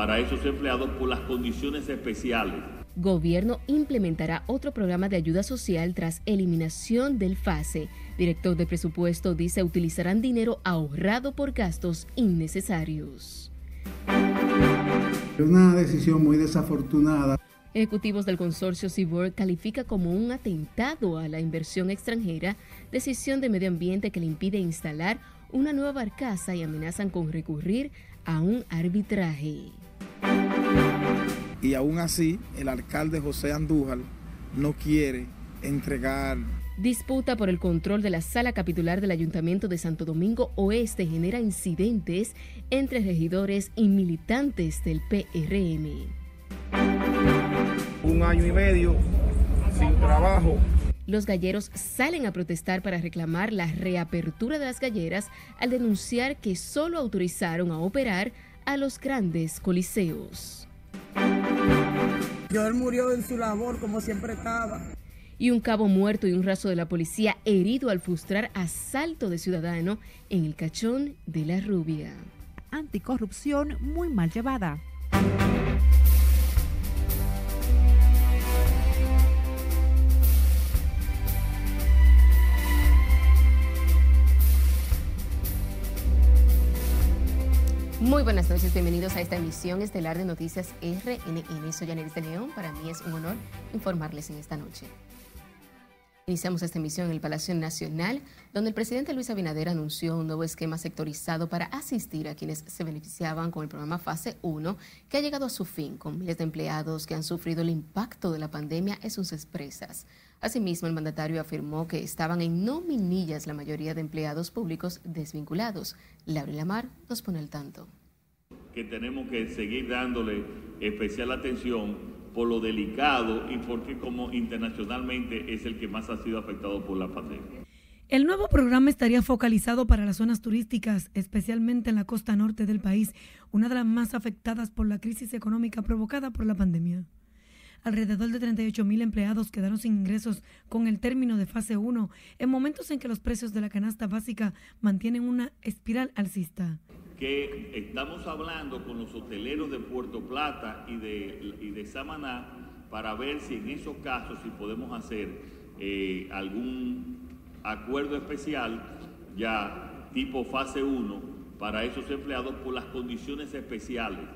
para esos empleados por las condiciones especiales. Gobierno implementará otro programa de ayuda social tras eliminación del FASE. Director de presupuesto dice utilizarán dinero ahorrado por gastos innecesarios. Una decisión muy desafortunada. Ejecutivos del consorcio Seaboard califica como un atentado a la inversión extranjera decisión de medio ambiente que le impide instalar una nueva barcaza y amenazan con recurrir a un arbitraje. Y aún así, el alcalde José Andújar no quiere entregar Disputa por el control de la sala capitular del Ayuntamiento de Santo Domingo Oeste genera incidentes entre regidores y militantes del PRM un año y medio sin trabajo. Los galleros salen a protestar para reclamar la reapertura de las galleras al denunciar que solo autorizaron a operar a los grandes coliseos. Joel murió en su labor como siempre estaba. Y un cabo muerto y un raso de la policía herido al frustrar asalto de ciudadano en el cachón de la rubia. Anticorrupción muy mal llevada. Muy buenas noches, bienvenidos a esta emisión estelar de Noticias RNN. Soy Yanelis de León, para mí es un honor informarles en esta noche. Iniciamos esta emisión en el Palacio Nacional, donde el presidente Luis Abinader anunció un nuevo esquema sectorizado para asistir a quienes se beneficiaban con el programa Fase 1, que ha llegado a su fin, con miles de empleados que han sufrido el impacto de la pandemia en sus empresas. Asimismo, el mandatario afirmó que estaban en nominillas la mayoría de empleados públicos desvinculados. Laura Lamar nos pone al tanto. Que tenemos que seguir dándole especial atención por lo delicado y porque como internacionalmente es el que más ha sido afectado por la pandemia. El nuevo programa estaría focalizado para las zonas turísticas, especialmente en la costa norte del país, una de las más afectadas por la crisis económica provocada por la pandemia. Alrededor de 38 mil empleados quedaron sin ingresos con el término de fase 1, en momentos en que los precios de la canasta básica mantienen una espiral alcista. Que estamos hablando con los hoteleros de Puerto Plata y de, y de Samaná para ver si en esos casos si podemos hacer eh, algún acuerdo especial ya tipo fase 1 para esos empleados por las condiciones especiales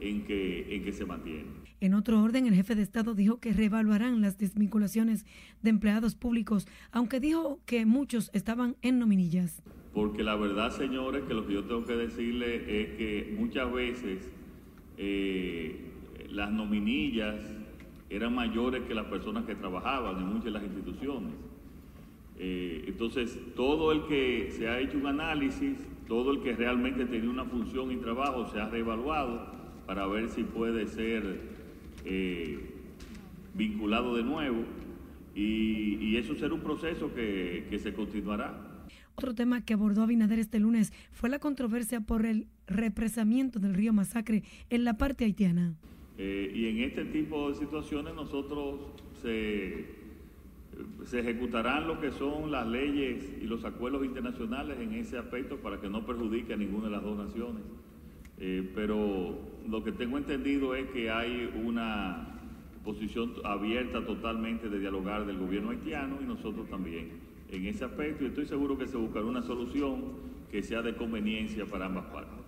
en que, en que se mantienen. En otro orden, el jefe de Estado dijo que reevaluarán las desvinculaciones de empleados públicos, aunque dijo que muchos estaban en nominillas. Porque la verdad, señores, que lo que yo tengo que decirle es que muchas veces eh, las nominillas eran mayores que las personas que trabajaban en muchas de las instituciones. Eh, entonces, todo el que se ha hecho un análisis, todo el que realmente tenía una función y trabajo se ha reevaluado para ver si puede ser eh, vinculado de nuevo y, eso será un proceso que, que, se continuará. Otro tema que abordó Abinader este lunes fue la controversia por el represamiento del río Masacre en la parte haitiana. Eh, y en este tipo de situaciones nosotros se, se ejecutarán lo que son las leyes y los acuerdos internacionales en ese aspecto para que no perjudique a ninguna de las dos naciones. Eh, pero lo que tengo entendido es que hay una posición abierta totalmente de dialogar del gobierno haitiano y nosotros también en ese aspecto y estoy seguro que se buscará una solución que sea de conveniencia para ambas partes.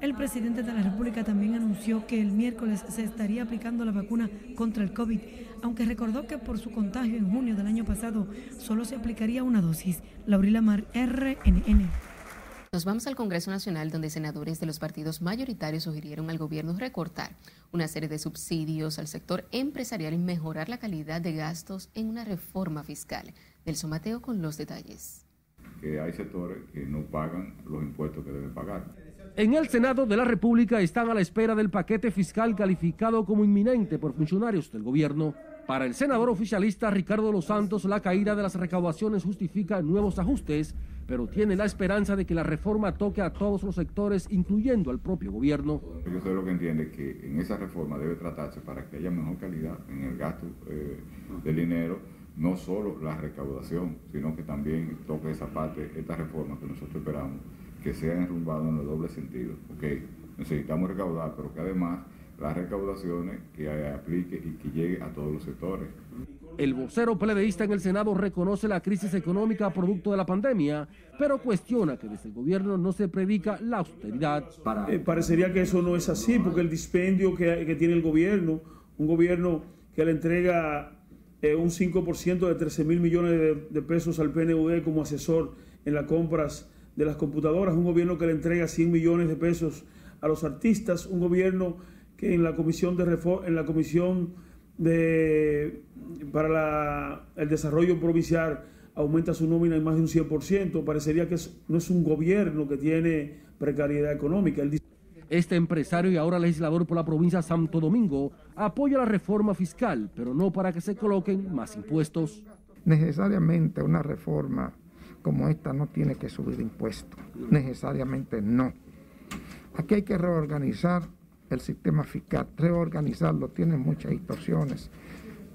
El presidente de la República también anunció que el miércoles se estaría aplicando la vacuna contra el COVID, aunque recordó que por su contagio en junio del año pasado solo se aplicaría una dosis. Laurila Mar, RNN. Nos vamos al Congreso Nacional, donde senadores de los partidos mayoritarios sugirieron al gobierno recortar una serie de subsidios al sector empresarial y mejorar la calidad de gastos en una reforma fiscal. Del Mateo con los detalles. Que hay sectores que no pagan los impuestos que deben pagar. En el Senado de la República están a la espera del paquete fiscal calificado como inminente por funcionarios del gobierno. Para el senador oficialista Ricardo Los Santos, la caída de las recaudaciones justifica nuevos ajustes pero tiene la esperanza de que la reforma toque a todos los sectores, incluyendo al propio gobierno. Yo sé lo que entiende que en esa reforma debe tratarse para que haya mejor calidad en el gasto eh, del dinero, no solo la recaudación, sino que también toque esa parte, esta reforma que nosotros esperamos, que sea enrumbado en el doble sentido. Okay, necesitamos recaudar, pero que además las recaudaciones que aplique y que llegue a todos los sectores. El vocero peledeísta en el Senado reconoce la crisis económica producto de la pandemia, pero cuestiona que desde el gobierno no se predica la austeridad. Eh, parecería que eso no es así, porque el dispendio que, tiene el gobierno, un gobierno que le entrega eh, un 5% de 13 mil millones de, de, pesos al PNUD como asesor en las compras de las computadoras, un gobierno que le entrega 100 millones de pesos a los artistas, un gobierno que en la comisión de en la comisión de para el desarrollo provincial aumenta su nómina en más de un 100%, parecería que no es un gobierno que tiene precariedad económica. Este empresario y ahora legislador por la provincia de Santo Domingo apoya la reforma fiscal, pero no para que se coloquen más impuestos. Necesariamente una reforma como esta no tiene que subir impuestos, necesariamente no. Aquí hay que reorganizar el sistema fiscal, reorganizarlo, tiene muchas distorsiones.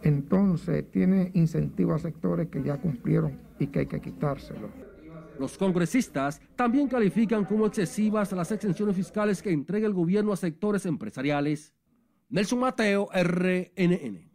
Entonces, tiene incentivos a sectores que ya cumplieron y que hay que quitárselo. Los congresistas también califican como excesivas las exenciones fiscales que entrega el gobierno a sectores empresariales. Nelson Mateo, RNN.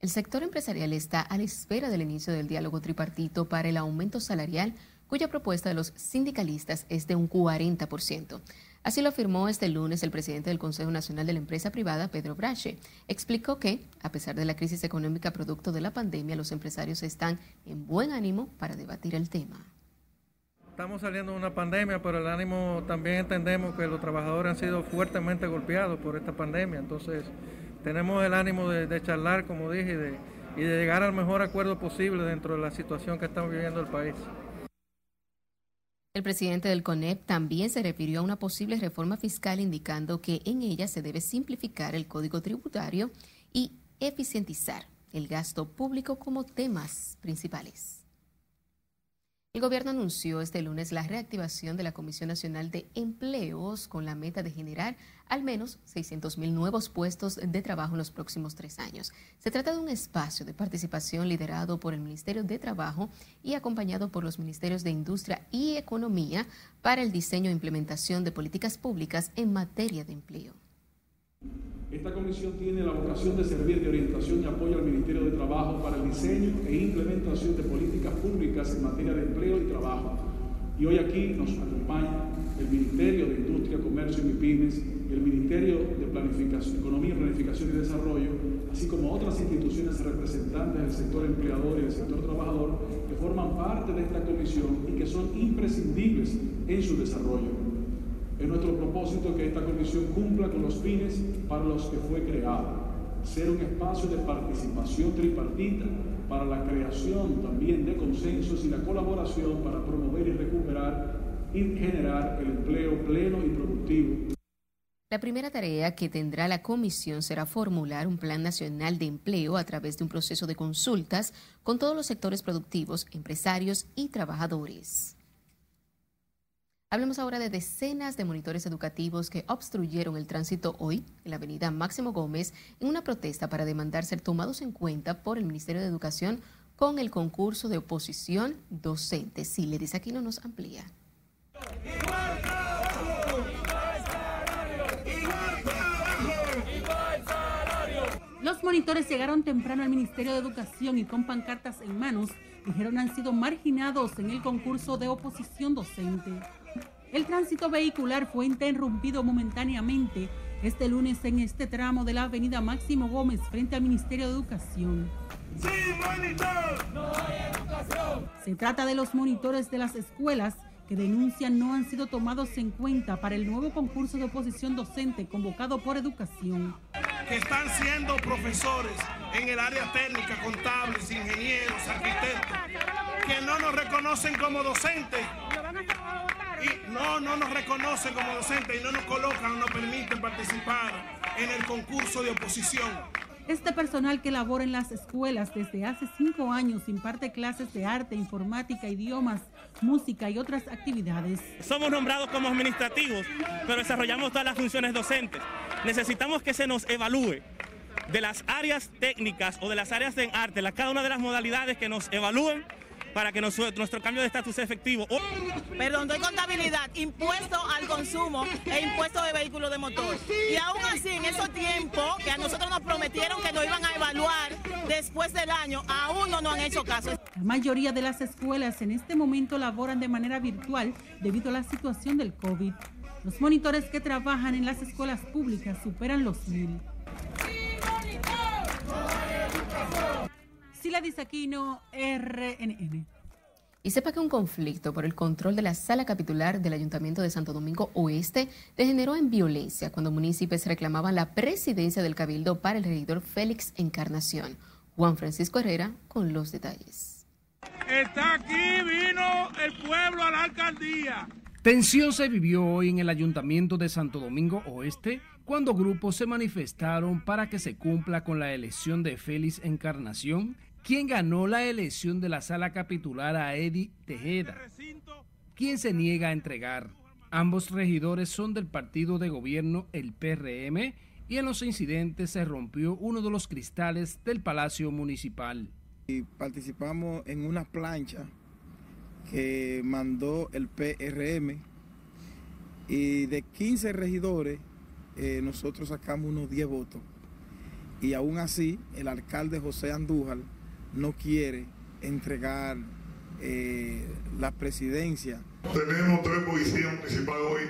El sector empresarial está a la espera del inicio del diálogo tripartito para el aumento salarial, cuya propuesta de los sindicalistas es de un 40%. Así lo afirmó este lunes el presidente del Consejo Nacional de la Empresa Privada, Pedro Brache. Explicó que, a pesar de la crisis económica producto de la pandemia, los empresarios están en buen ánimo para debatir el tema. Estamos saliendo de una pandemia, pero el ánimo también entendemos que los trabajadores han sido fuertemente golpeados por esta pandemia. Entonces, tenemos el ánimo de, charlar, como dije, y de llegar al mejor acuerdo posible dentro de la situación que estamos viviendo el país. El presidente del CONEP también se refirió a una posible reforma fiscal indicando que en ella se debe simplificar el código tributario y eficientizar el gasto público como temas principales. El gobierno anunció este lunes la reactivación de la Comisión Nacional de Empleos con la meta de generar al menos 600 mil nuevos puestos de trabajo en los próximos tres años. Se trata de un espacio de participación liderado por el Ministerio de Trabajo y acompañado por los Ministerios de Industria y Economía para el diseño e implementación de políticas públicas en materia de empleo. Esta comisión tiene la vocación de servir de orientación y apoyo al Ministerio de Trabajo para el diseño e implementación de políticas públicas en materia de empleo y trabajo. Y hoy aquí nos acompaña el Ministerio de Industria, Comercio y MIPIMES y el Ministerio de Planificación, Economía, Planificación y Desarrollo, así como otras instituciones representantes del sector empleador y del sector trabajador que forman parte de esta comisión y que son imprescindibles en su desarrollo. Es nuestro propósito que esta comisión cumpla con los fines para los que fue creada, ser un espacio de participación tripartita para la creación también de consensos y la colaboración para promover y recuperar y generar el empleo pleno y productivo. La primera tarea que tendrá la comisión será formular un plan nacional de empleo a través de un proceso de consultas con todos los sectores productivos, empresarios y trabajadores. Hablemos ahora de decenas de monitores educativos que obstruyeron el tránsito hoy en la avenida Máximo Gómez en una protesta para demandar ser tomados en cuenta por el Ministerio de Educación con el concurso de oposición docente. Si le dice aquí no nos amplía. Los monitores llegaron temprano al Ministerio de Educación y con pancartas en manos dijeron han sido marginados en el concurso de oposición docente. El tránsito vehicular fue interrumpido momentáneamente este lunes en este tramo de la avenida Máximo Gómez frente al Ministerio de Educación. Se trata de los monitores de las escuelas que denuncian no han sido tomados en cuenta para el nuevo concurso de oposición docente convocado por Educación. Que están siendo profesores en el área técnica, contables, ingenieros, arquitectos, que no nos reconocen como docentes y no, no nos reconocen como docentes y no nos colocan, no nos permiten participar en el concurso de oposición. Este personal que labora en las escuelas desde hace cinco años imparte clases de arte, informática, idiomas, música y otras actividades. Somos nombrados como administrativos, pero desarrollamos todas las funciones docentes. Necesitamos que se nos evalúe de las áreas técnicas o de las áreas de arte, la, cada una de las modalidades que nos evalúen para que nuestro cambio de estatus sea efectivo. Perdón, doy contabilidad, impuesto al consumo e impuesto de vehículos de motor. Y aún así, en esos tiempos prometieron que nos iban a evaluar después del año, aún no nos han hecho caso. La mayoría de las escuelas en este momento laboran de manera virtual debido a la situación del COVID. Los monitores que trabajan en las escuelas públicas superan los mil. Sila Disaquino, RNN. Y sepa que un conflicto por el control de la sala capitular del Ayuntamiento de Santo Domingo Oeste degeneró en violencia cuando municipios reclamaban la presidencia del Cabildo para el regidor Félix Encarnación. Juan Francisco Herrera con los detalles. Está aquí, vino el pueblo a la alcaldía. Tensión se vivió hoy en el Ayuntamiento de Santo Domingo Oeste cuando grupos se manifestaron para que se cumpla con la elección de Félix Encarnación quien ganó la elección de la sala capitular a Eddie Tejeda, quien se niega a entregar. Ambos regidores son del partido de gobierno, el PRM, y en los incidentes se rompió uno de los cristales del Palacio Municipal. Participamos en una plancha que mandó el PRM y de 15 regidores eh, nosotros sacamos unos 10 votos. Y aún así el alcalde José Andújar no quiere entregar eh, la presidencia. Tenemos tres policías municipales hoy.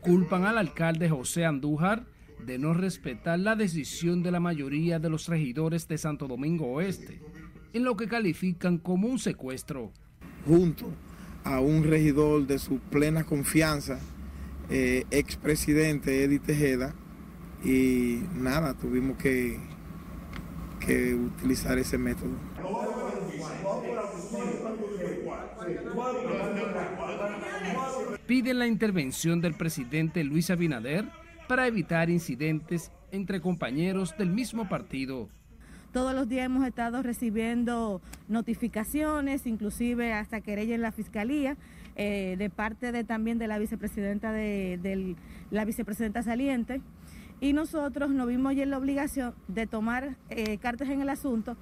Culpan al alcalde José Andújar de no respetar la decisión de la mayoría de los regidores de Santo Domingo Oeste, en lo que califican como un secuestro. Junto a un regidor de su plena confianza, eh, expresidente Eddie Tejeda, y nada, tuvimos que, que utilizar ese método. Piden la intervención del presidente Luis Abinader para evitar incidentes entre compañeros del mismo partido. Todos los días hemos estado recibiendo notificaciones, inclusive hasta querella en la fiscalía, eh, de parte de, también de la vicepresidenta de, la vicepresidenta saliente. Y nosotros nos vimos en la obligación de tomar eh, cartas en el asunto.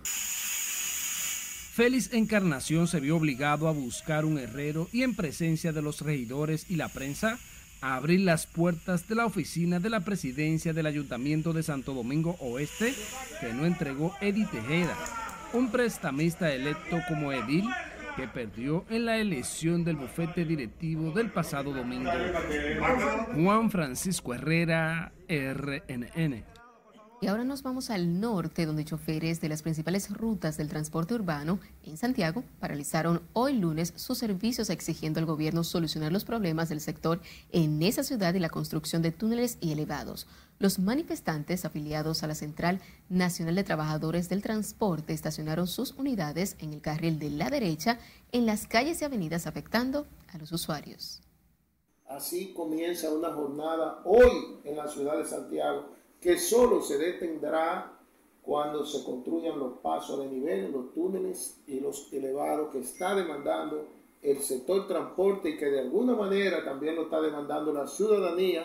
Félix Encarnación se vio obligado a buscar un herrero y en presencia de los regidores y la prensa, a abrir las puertas de la oficina de la presidencia del Ayuntamiento de Santo Domingo Oeste, que no entregó Eddie Tejeda, un prestamista electo como edil que perdió en la elección del bufete directivo del pasado domingo. Juan Francisco Herrera, RNN. Y ahora nos vamos al norte, donde choferes de las principales rutas del transporte urbano en Santiago paralizaron hoy lunes sus servicios exigiendo al gobierno solucionar los problemas del sector en esa ciudad y la construcción de túneles y elevados. Los manifestantes afiliados a la Central Nacional de Trabajadores del Transporte estacionaron sus unidades en el carril de la derecha en las calles y avenidas afectando a los usuarios. Así comienza una jornada hoy en la ciudad de Santiago que solo se detendrá cuando se construyan los pasos de nivel, los túneles y los elevados que está demandando el sector transporte y que de alguna manera también lo está demandando la ciudadanía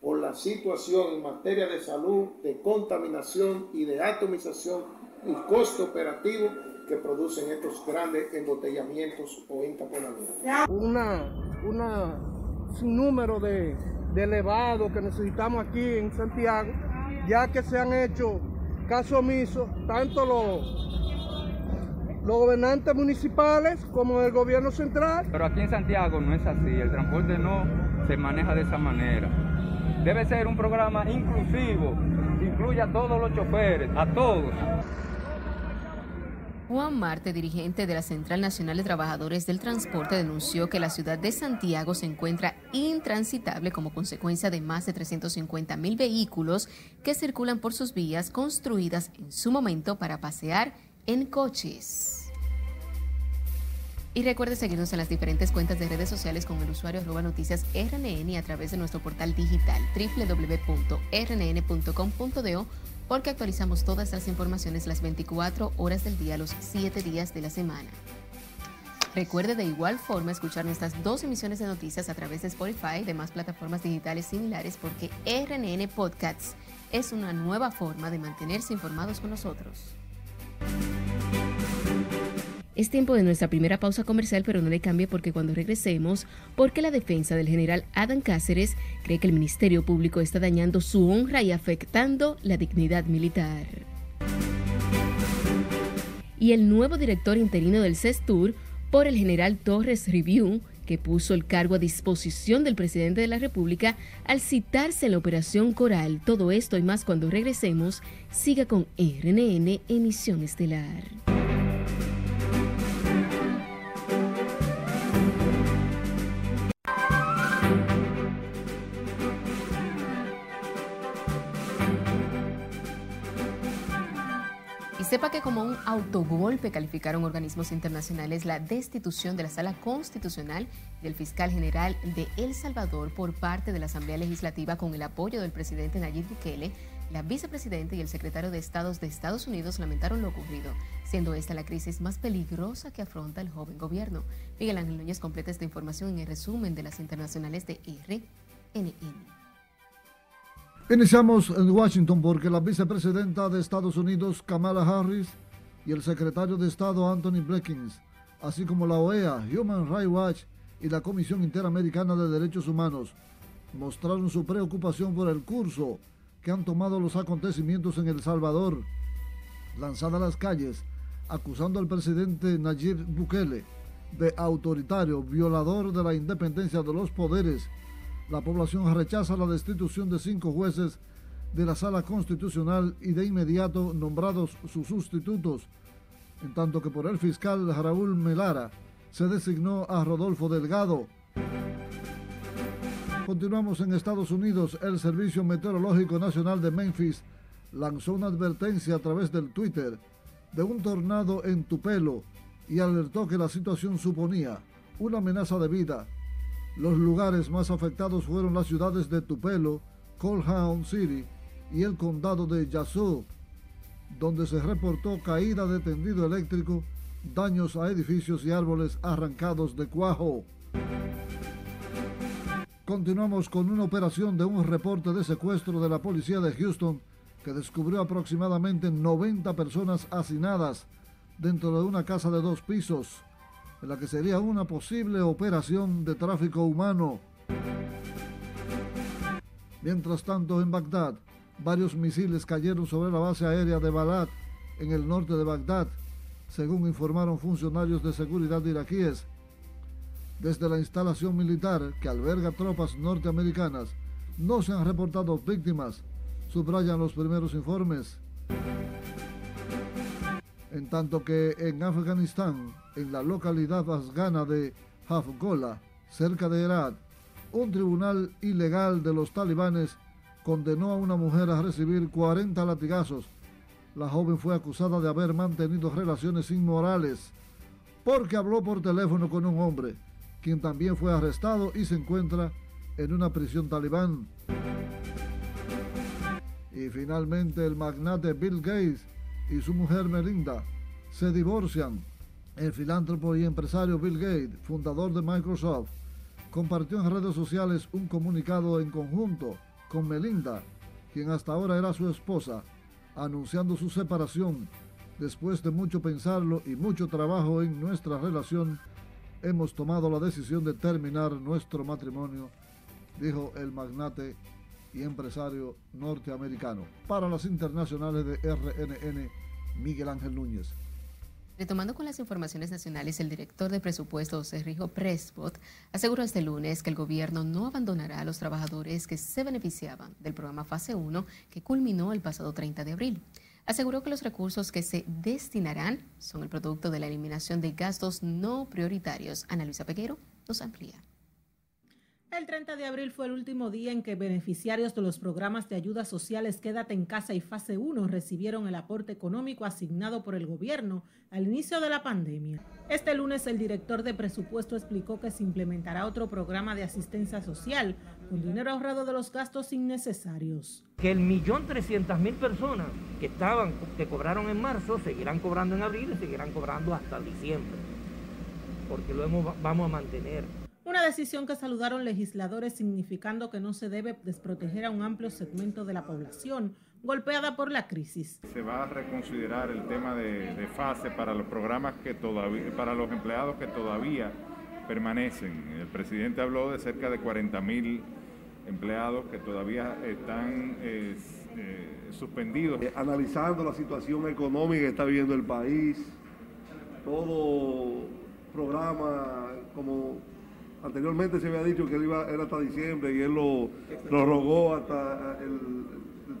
por la situación en materia de salud, de contaminación y de atomización y costo operativo que producen estos grandes embotellamientos o entaponamientos. Una, una sinnúmero de, de elevados que necesitamos aquí en Santiago ya que se han hecho caso omiso tanto los, los gobernantes municipales como el gobierno central. Pero aquí en Santiago no es así, el transporte no se maneja de esa manera. Debe ser un programa inclusivo, incluye a todos los choferes, a todos. Juan Marte, dirigente de la Central Nacional de Trabajadores del Transporte, denunció que la ciudad de Santiago se encuentra intransitable como consecuencia de más de 350 mil vehículos que circulan por sus vías construidas en su momento para pasear en coches. Y recuerde seguirnos en las diferentes cuentas de redes sociales con el usuario arroba noticias RNN a través de nuestro portal digital www.rnn.com.do porque actualizamos todas las informaciones las 24 horas del día, los 7 días de la semana. Recuerde de igual forma escuchar nuestras dos emisiones de noticias a través de Spotify y demás plataformas digitales similares porque RNN Podcasts es una nueva forma de mantenerse informados con nosotros. Es tiempo de nuestra primera pausa comercial, pero no le cambie porque cuando regresemos, porque la defensa del general Adam Cáceres cree que el Ministerio Público está dañando su honra y afectando la dignidad militar. y el nuevo director interino del CESTUR por el general Torres Review, que puso el cargo a disposición del presidente de la República al citarse la operación Coral. Todo esto y más cuando regresemos, siga con RNN Emisión Estelar. Sepa que como un autogolpe calificaron organismos internacionales la destitución de la Sala Constitucional del fiscal general de El Salvador por parte de la Asamblea Legislativa con el apoyo del presidente Nayib Bukele. La vicepresidenta y el secretario de Estados de Estados Unidos lamentaron lo ocurrido, siendo esta la crisis más peligrosa que afronta el joven gobierno. Miguel Ángel Núñez completa esta información en el resumen de las internacionales de RNN. Iniciamos en Washington porque la vicepresidenta de Estados Unidos, Kamala Harris, y el secretario de Estado, Anthony Blinken, así como la OEA, Human Rights Watch y la Comisión Interamericana de Derechos Humanos, mostraron su preocupación por el curso que han tomado los acontecimientos en El Salvador, lanzada a las calles, acusando al presidente Nayib Bukele de autoritario, violador de la independencia de los poderes la población rechaza la destitución de cinco jueces de la Sala Constitucional y de inmediato nombrados sus sustitutos, en tanto que por el fiscal Raúl Melara se designó a Rodolfo Delgado. Continuamos en Estados Unidos. El Servicio Meteorológico Nacional de Memphis lanzó una advertencia a través del Twitter de un tornado en Tupelo y alertó que la situación suponía una amenaza de vida los lugares más afectados fueron las ciudades de Tupelo, Colhoun City y el condado de Yazoo, donde se reportó caída de tendido eléctrico, daños a edificios y árboles arrancados de cuajo. Continuamos con una operación de un reporte de secuestro de la policía de Houston que descubrió aproximadamente 90 personas hacinadas dentro de una casa de dos pisos en la que sería una posible operación de tráfico humano. Mientras tanto, en Bagdad, varios misiles cayeron sobre la base aérea de Balad, en el norte de Bagdad, según informaron funcionarios de seguridad iraquíes. Desde la instalación militar que alberga tropas norteamericanas, no se han reportado víctimas, subrayan los primeros informes. En tanto que en Afganistán, en la localidad afgana de Hafgola, cerca de Herat, un tribunal ilegal de los talibanes condenó a una mujer a recibir 40 latigazos. La joven fue acusada de haber mantenido relaciones inmorales porque habló por teléfono con un hombre, quien también fue arrestado y se encuentra en una prisión talibán. Y finalmente el magnate Bill Gates y su mujer Melinda se divorcian el filántropo y empresario Bill Gates, fundador de Microsoft, compartió en redes sociales un comunicado en conjunto con Melinda, quien hasta ahora era su esposa, anunciando su separación. Después de mucho pensarlo y mucho trabajo en nuestra relación, hemos tomado la decisión de terminar nuestro matrimonio, dijo el magnate y empresario norteamericano. Para las internacionales de RNN, Miguel Ángel Núñez. Retomando con las informaciones nacionales, el director de presupuestos, Sergio Prespot, aseguró este lunes que el gobierno no abandonará a los trabajadores que se beneficiaban del programa Fase 1 que culminó el pasado 30 de abril. Aseguró que los recursos que se destinarán son el producto de la eliminación de gastos no prioritarios. Ana Luisa Peguero nos amplía. El 30 de abril fue el último día en que beneficiarios de los programas de ayudas sociales Quédate en casa y Fase 1 recibieron el aporte económico asignado por el gobierno al inicio de la pandemia. Este lunes el director de presupuesto explicó que se implementará otro programa de asistencia social con dinero ahorrado de los gastos innecesarios. Que el millón trescientas mil personas que estaban, que cobraron en marzo, seguirán cobrando en abril y seguirán cobrando hasta diciembre, porque lo vamos a mantener. Una decisión que saludaron legisladores significando que no se debe desproteger a un amplio segmento de la población golpeada por la crisis. Se va a reconsiderar el tema de, fase para los programas que todavía, para los empleados que todavía permanecen. El presidente habló de cerca de 40 mil empleados que todavía están eh, suspendidos. Eh, analizando la situación económica que está viviendo el país, todo programa, como anteriormente se había dicho que él iba, era hasta diciembre y él lo prorrogó hasta el,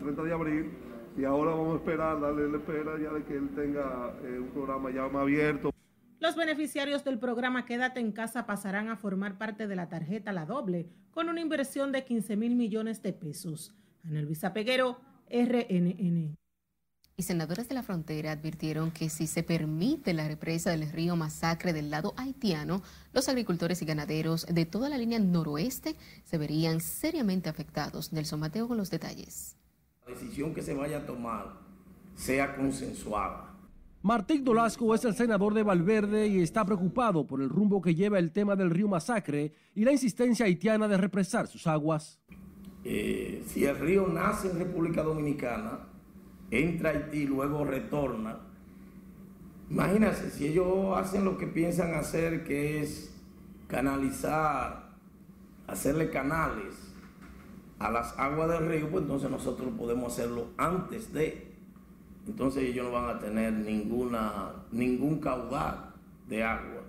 30 de abril y ahora vamos a esperar, darle la espera ya de que él tenga eh, un programa ya más abierto. Los beneficiarios del programa Quédate en casa pasarán a formar parte de la tarjeta La Doble con una inversión de 15 mil millones de pesos. Ana Luisa Peguero, RNN. Y senadores de la frontera advirtieron que si se permite la represa del río Masacre del lado haitiano, los agricultores y ganaderos de toda la línea noroeste se verían seriamente afectados. Nelson Mateo con los detalles. La decisión que se vaya a tomar sea consensuada Martín Dolasco es el senador de Valverde y está preocupado por el rumbo que lleva el tema del río Masacre y la insistencia haitiana de represar sus aguas. Eh, si el río nace en República Dominicana, entra a Haití luego retorna, imagínense, si ellos hacen lo que piensan hacer, que es canalizar, hacerle canales a las aguas del río, pues entonces nosotros podemos hacerlo antes de entonces ellos no van a tener ninguna, ningún caudal de agua.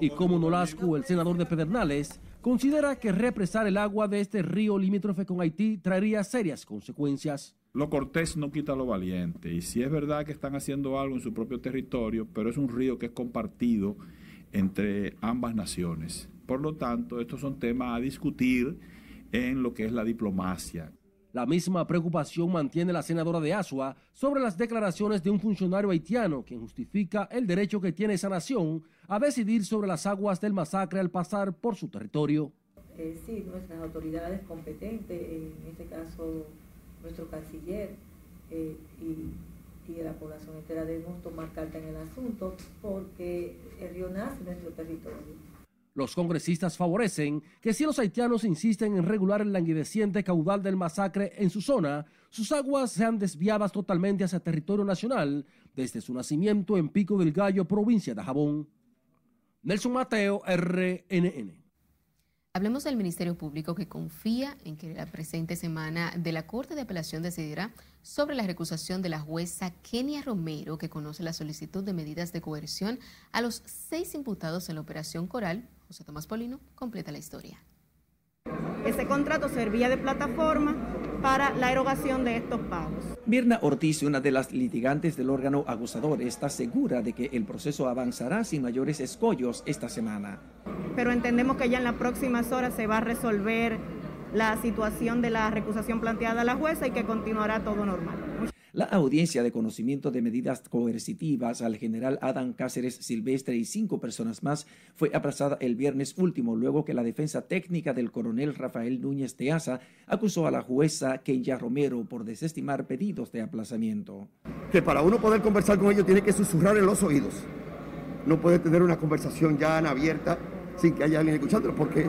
Y como Nolasco, el senador de Pedernales, considera que represar el agua de este río limítrofe con Haití traería serias consecuencias. Lo cortés no quita lo valiente. Y si es verdad que están haciendo algo en su propio territorio, pero es un río que es compartido entre ambas naciones. Por lo tanto, estos son temas a discutir en lo que es la diplomacia. La misma preocupación mantiene la senadora de Asua sobre las declaraciones de un funcionario haitiano quien justifica el derecho que tiene esa nación a decidir sobre las aguas del masacre al pasar por su territorio. Eh, sí, nuestras autoridades competentes, en este caso nuestro canciller eh, y, y, la población entera debemos tomar carta en el asunto porque el río nace en nuestro territorio los congresistas favorecen que si los haitianos insisten en regular el languideciente caudal del masacre en su zona, sus aguas sean desviadas totalmente hacia territorio nacional desde su nacimiento en Pico del Gallo, provincia de Jabón. Nelson Mateo, RNN. Hablemos del Ministerio Público que confía en que la presente semana de la Corte de Apelación decidirá sobre la recusación de la jueza Kenia Romero, que conoce la solicitud de medidas de coerción a los seis imputados en la Operación Coral José Tomás Polino completa la historia. Ese contrato servía de plataforma para la erogación de estos pagos. Mirna Ortiz, una de las litigantes del órgano acusador, está segura de que el proceso avanzará sin mayores escollos esta semana. Pero entendemos que ya en las próximas horas se va a resolver la situación de la recusación planteada a la jueza y que continuará todo normal. La audiencia de conocimiento de medidas coercitivas al general Adam Cáceres Silvestre y cinco personas más fue aplazada el viernes último, luego que la defensa técnica del coronel Rafael Núñez de Asa acusó a la jueza Kenya Romero por desestimar pedidos de aplazamiento. Que para uno poder conversar con ellos tiene que susurrar en los oídos. No puede tener una conversación ya abierta sin que haya alguien escuchándolo, porque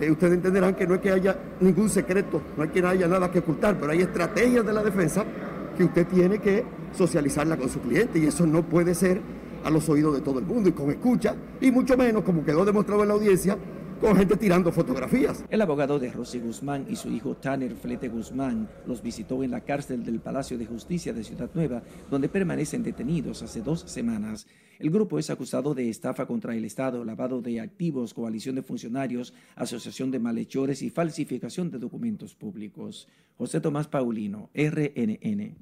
eh, ustedes entenderán que no es que haya ningún secreto, no hay que haya nada que ocultar, pero hay estrategias de la defensa que usted tiene que socializarla con su cliente y eso no puede ser a los oídos de todo el mundo y con escucha y mucho menos, como quedó demostrado en la audiencia, con gente tirando fotografías. El abogado de Rosy Guzmán y su hijo Tanner Flete Guzmán los visitó en la cárcel del Palacio de Justicia de Ciudad Nueva, donde permanecen detenidos hace dos semanas. El grupo es acusado de estafa contra el Estado, lavado de activos, coalición de funcionarios, asociación de malhechores y falsificación de documentos públicos. José Tomás Paulino, RNN.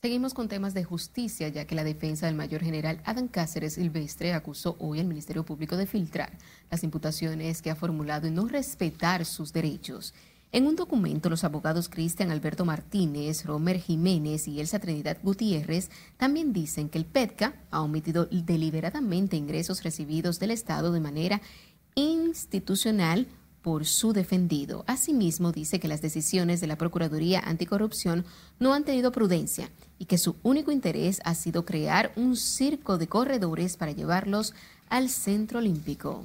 Seguimos con temas de justicia, ya que la defensa del mayor general Adán Cáceres Silvestre acusó hoy al Ministerio Público de filtrar las imputaciones que ha formulado y no respetar sus derechos. En un documento, los abogados Cristian Alberto Martínez, Romer Jiménez y Elsa Trinidad Gutiérrez también dicen que el PETCA ha omitido deliberadamente ingresos recibidos del Estado de manera institucional por su defendido. Asimismo, dice que las decisiones de la Procuraduría Anticorrupción no han tenido prudencia y que su único interés ha sido crear un circo de corredores para llevarlos al Centro Olímpico.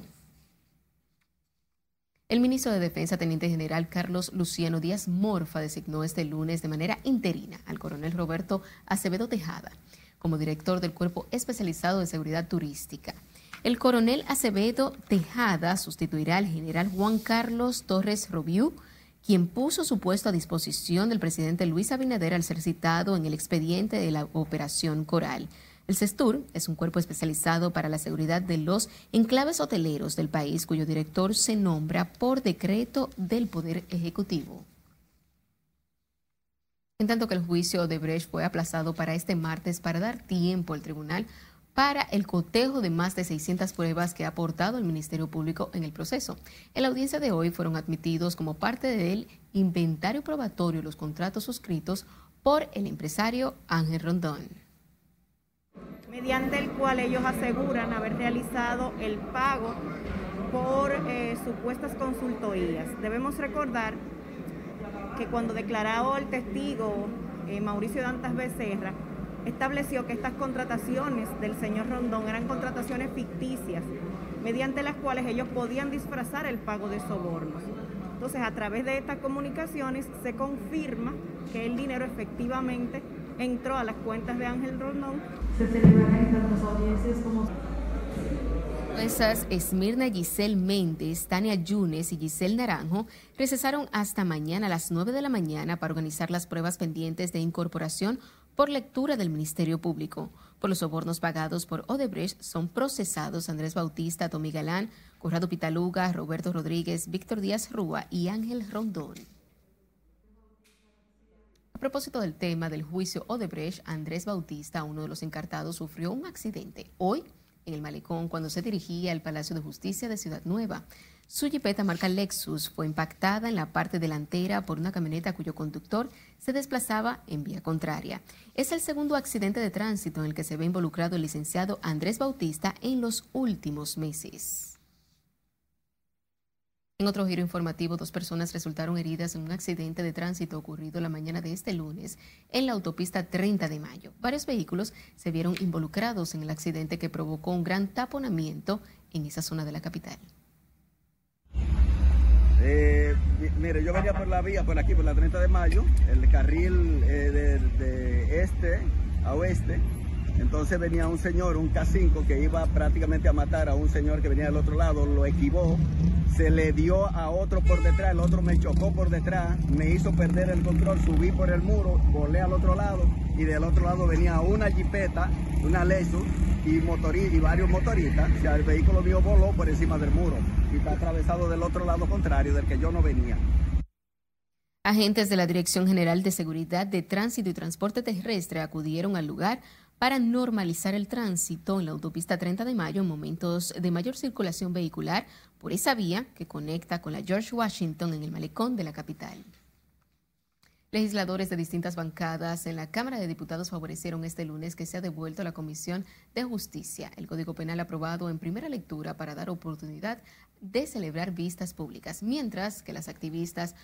El ministro de Defensa, Teniente General Carlos Luciano Díaz Morfa, designó este lunes de manera interina al coronel Roberto Acevedo Tejada como director del Cuerpo Especializado de Seguridad Turística. El coronel Acevedo Tejada sustituirá al general Juan Carlos Torres Robiú, quien puso su puesto a disposición del presidente Luis Abinader al ser citado en el expediente de la Operación Coral. El CESTUR es un cuerpo especializado para la seguridad de los enclaves hoteleros del país, cuyo director se nombra por decreto del Poder Ejecutivo. En tanto que el juicio de Brecht fue aplazado para este martes para dar tiempo al tribunal para el cotejo de más de 600 pruebas que ha aportado el Ministerio Público en el proceso. En la audiencia de hoy fueron admitidos como parte del inventario probatorio los contratos suscritos por el empresario Ángel Rondón. Mediante el cual ellos aseguran haber realizado el pago por eh, supuestas consultorías. Debemos recordar que cuando declaró el testigo eh, Mauricio Dantas Becerra, estableció que estas contrataciones del señor Rondón eran contrataciones ficticias, mediante las cuales ellos podían disfrazar el pago de sobornos. Entonces, a través de estas comunicaciones se confirma que el dinero efectivamente entró a las cuentas de Ángel Rondón. Se celebrarán tantas audiencias como esas Esmirna Giselle Méndez, Tania Yunes y Giselle Naranjo recesaron hasta mañana a las 9 de la mañana para organizar las pruebas pendientes de incorporación por lectura del Ministerio Público. Por los sobornos pagados por Odebrecht son procesados Andrés Bautista, Tommy Galán, Corrado Pitaluga, Roberto Rodríguez, Víctor Díaz Rúa y Ángel Rondón. Propósito del tema del juicio Odebrecht, Andrés Bautista, uno de los encartados, sufrió un accidente hoy en el malecón cuando se dirigía al Palacio de Justicia de Ciudad Nueva. Su jipeta marca Lexus fue impactada en la parte delantera por una camioneta cuyo conductor se desplazaba en vía contraria. Es el segundo accidente de tránsito en el que se ve involucrado el licenciado Andrés Bautista en los últimos meses. En otro giro informativo, dos personas resultaron heridas en un accidente de tránsito ocurrido la mañana de este lunes en la autopista 30 de mayo. Varios vehículos se vieron involucrados en el accidente que provocó un gran taponamiento en esa zona de la capital. Eh, mire, yo venía por la vía, por aquí, por la 30 de mayo, el carril eh, de este a oeste, entonces venía un señor, un K5, que iba prácticamente a matar a un señor que venía del otro lado, lo equivocó, se le dio a otro por detrás, el otro me chocó por detrás, me hizo perder el control, subí por el muro, volé al otro lado y del otro lado venía una jipeta, una Lexus y, y varios motoristas. O sea, el vehículo mío voló por encima del muro y está atravesado del otro lado contrario del que yo no venía. Agentes de la Dirección General de Seguridad de Tránsito y Transporte Terrestre acudieron al lugar para normalizar el tránsito en la autopista 30 de mayo en momentos de mayor circulación vehicular por esa vía que conecta con la George Washington en el malecón de la capital. Legisladores de distintas bancadas en la Cámara de Diputados favorecieron este lunes que sea devuelto a la Comisión de Justicia el Código Penal aprobado en primera lectura para dar oportunidad de celebrar vistas públicas, mientras que las activistas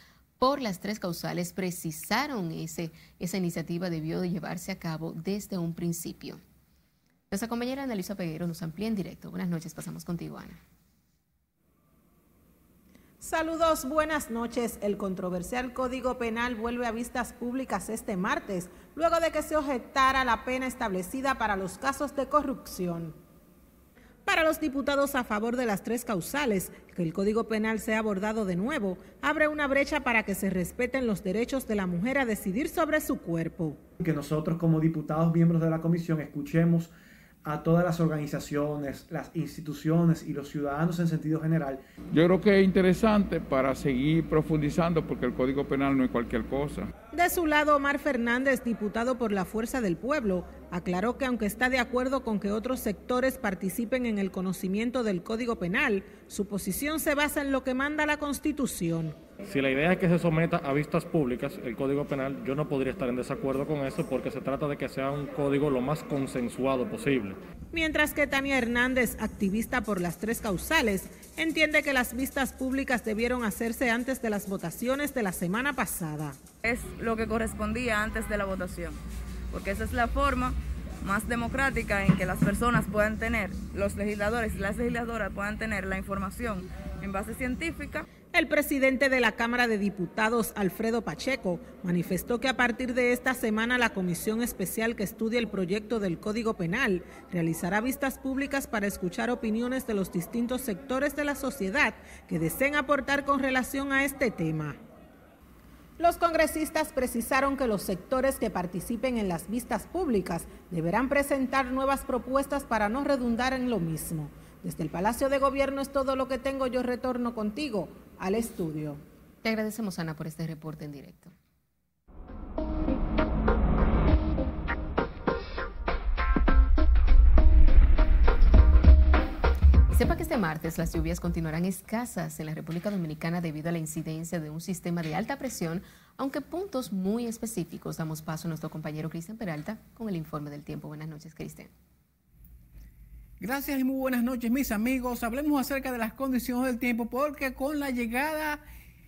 por las tres causales precisaron ese, esa iniciativa debió de llevarse a cabo desde un principio. Nuestra compañera Analisa Peguero nos amplía en directo. Buenas noches, pasamos contigo, Ana. Saludos, buenas noches. El controversial Código Penal vuelve a vistas públicas este martes, luego de que se objetara la pena establecida para los casos de corrupción. Para los diputados a favor de las tres causales, que el Código Penal sea abordado de nuevo, abre una brecha para que se respeten los derechos de la mujer a decidir sobre su cuerpo. Que nosotros como diputados miembros de la comisión escuchemos a todas las organizaciones, las instituciones y los ciudadanos en sentido general. Yo creo que es interesante para seguir profundizando porque el Código Penal no es cualquier cosa. De su lado, Omar Fernández, diputado por la Fuerza del Pueblo, aclaró que aunque está de acuerdo con que otros sectores participen en el conocimiento del Código Penal, su posición se basa en lo que manda la Constitución. Si la idea es que se someta a vistas públicas el Código Penal, yo no podría estar en desacuerdo con eso porque se trata de que sea un código lo más consensuado posible. Mientras que Tania Hernández, activista por las tres causales, entiende que las vistas públicas debieron hacerse antes de las votaciones de la semana pasada. Es lo que correspondía antes de la votación, porque esa es la forma más democrática en que las personas puedan tener, los legisladores y las legisladoras puedan tener la información en base científica el presidente de la Cámara de Diputados, Alfredo Pacheco, manifestó que a partir de esta semana la comisión especial que estudia el proyecto del Código Penal realizará vistas públicas para escuchar opiniones de los distintos sectores de la sociedad que deseen aportar con relación a este tema. Los congresistas precisaron que los sectores que participen en las vistas públicas deberán presentar nuevas propuestas para no redundar en lo mismo. Desde el Palacio de Gobierno es todo lo que tengo. Yo retorno contigo al estudio. Te agradecemos, Ana, por este reporte en directo. Sepa que este martes las lluvias continuarán escasas en la República Dominicana debido a la incidencia de un sistema de alta presión, aunque puntos muy específicos. Damos paso a nuestro compañero Cristian Peralta con el informe del tiempo. Buenas noches, Cristian. Gracias y muy buenas noches, mis amigos. Hablemos acerca de las condiciones del tiempo porque con la llegada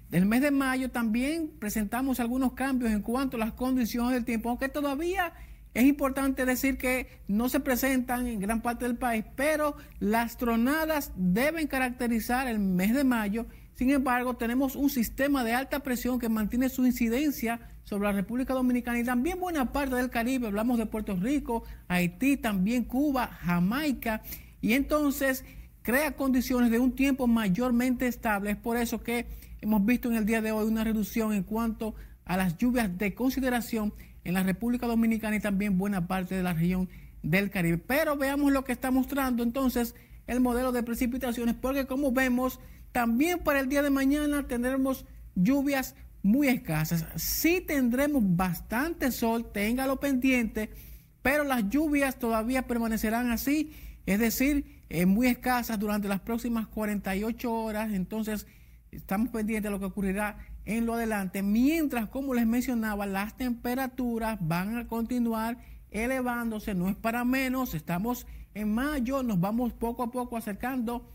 del mes de mayo también presentamos algunos cambios en cuanto a las condiciones del tiempo, aunque todavía es importante decir que no se presentan en gran parte del país, pero las tronadas deben caracterizar el mes de mayo. Sin embargo, tenemos un sistema de alta presión que mantiene su incidencia sobre la República Dominicana y también buena parte del Caribe. Hablamos de Puerto Rico, Haití, también Cuba, Jamaica. Y entonces crea condiciones de un tiempo mayormente estable. Es por eso que hemos visto en el día de hoy una reducción en cuanto a las lluvias de consideración en la República Dominicana y también buena parte de la región del Caribe. Pero veamos lo que está mostrando entonces el modelo de precipitaciones, porque como vemos, también para el día de mañana tendremos lluvias muy escasas. Sí tendremos bastante sol, téngalo pendiente, pero las lluvias todavía permanecerán así, es decir, eh, muy escasas durante las próximas 48 horas. Entonces, estamos pendientes de lo que ocurrirá en lo adelante, mientras, como les mencionaba, las temperaturas van a continuar elevándose, no es para menos, estamos en mayo, nos vamos poco a poco acercando